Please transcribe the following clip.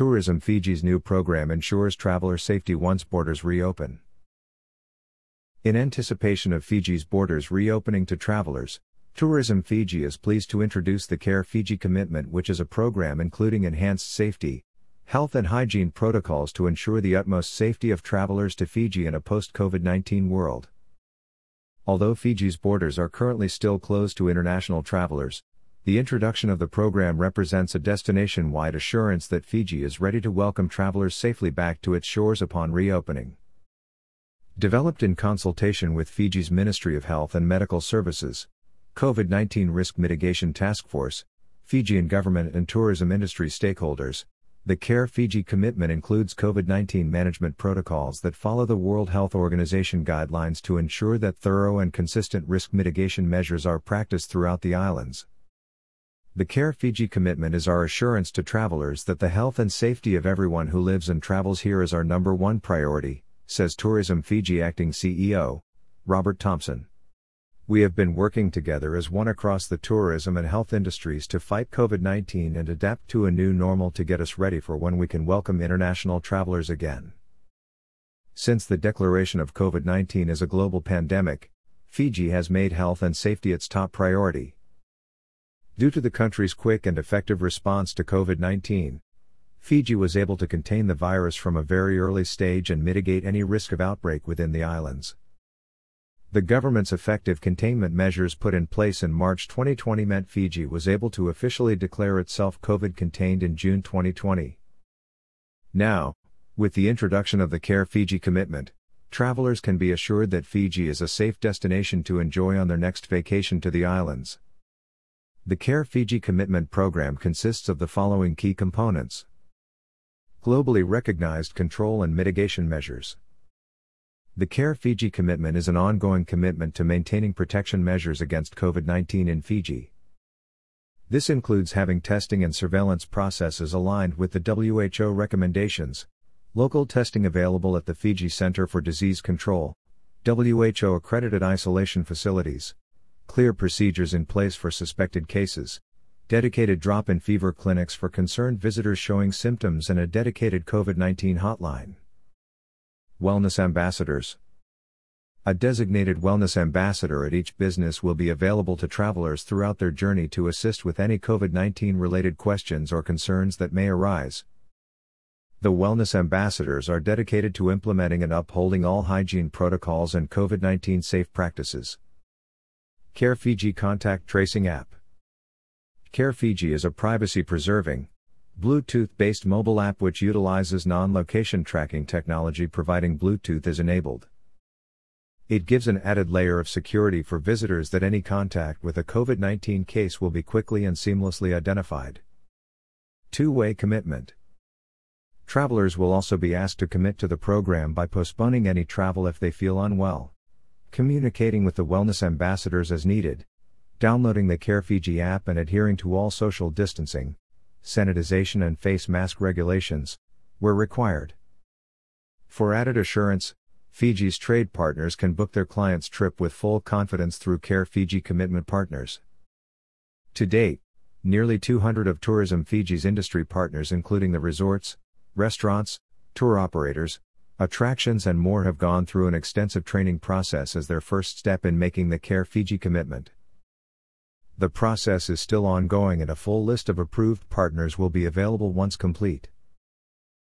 Tourism Fiji's new program ensures traveler safety once borders reopen. In anticipation of Fiji's borders reopening to travelers, Tourism Fiji is pleased to introduce the Care Fiji Commitment, which is a program including enhanced safety, health, and hygiene protocols to ensure the utmost safety of travelers to Fiji in a post COVID 19 world. Although Fiji's borders are currently still closed to international travelers, the introduction of the program represents a destination wide assurance that Fiji is ready to welcome travelers safely back to its shores upon reopening. Developed in consultation with Fiji's Ministry of Health and Medical Services, COVID 19 Risk Mitigation Task Force, Fijian government and tourism industry stakeholders, the Care Fiji commitment includes COVID 19 management protocols that follow the World Health Organization guidelines to ensure that thorough and consistent risk mitigation measures are practiced throughout the islands. The Care Fiji commitment is our assurance to travelers that the health and safety of everyone who lives and travels here is our number one priority, says Tourism Fiji acting CEO, Robert Thompson. We have been working together as one across the tourism and health industries to fight COVID 19 and adapt to a new normal to get us ready for when we can welcome international travelers again. Since the declaration of COVID 19 as a global pandemic, Fiji has made health and safety its top priority. Due to the country's quick and effective response to COVID 19, Fiji was able to contain the virus from a very early stage and mitigate any risk of outbreak within the islands. The government's effective containment measures put in place in March 2020 meant Fiji was able to officially declare itself COVID contained in June 2020. Now, with the introduction of the Care Fiji commitment, travelers can be assured that Fiji is a safe destination to enjoy on their next vacation to the islands. The Care Fiji commitment program consists of the following key components Globally recognized control and mitigation measures. The Care Fiji commitment is an ongoing commitment to maintaining protection measures against COVID 19 in Fiji. This includes having testing and surveillance processes aligned with the WHO recommendations, local testing available at the Fiji Center for Disease Control, WHO accredited isolation facilities, clear procedures in place for suspected cases, dedicated drop in fever clinics for concerned visitors showing symptoms, and a dedicated COVID 19 hotline. Wellness Ambassadors A designated wellness ambassador at each business will be available to travelers throughout their journey to assist with any COVID 19 related questions or concerns that may arise. The wellness ambassadors are dedicated to implementing and upholding all hygiene protocols and COVID 19 safe practices. Care Fiji Contact Tracing App Care Fiji is a privacy preserving, Bluetooth based mobile app which utilizes non location tracking technology providing Bluetooth is enabled. It gives an added layer of security for visitors that any contact with a COVID 19 case will be quickly and seamlessly identified. Two way commitment. Travelers will also be asked to commit to the program by postponing any travel if they feel unwell, communicating with the wellness ambassadors as needed, downloading the Care Fiji app and adhering to all social distancing, sanitization, and face mask regulations, where required. For added assurance, Fiji's trade partners can book their client's trip with full confidence through Care Fiji Commitment Partners. To date, nearly 200 of Tourism Fiji's industry partners, including the resorts, restaurants, tour operators, attractions, and more, have gone through an extensive training process as their first step in making the Care Fiji commitment. The process is still ongoing and a full list of approved partners will be available once complete.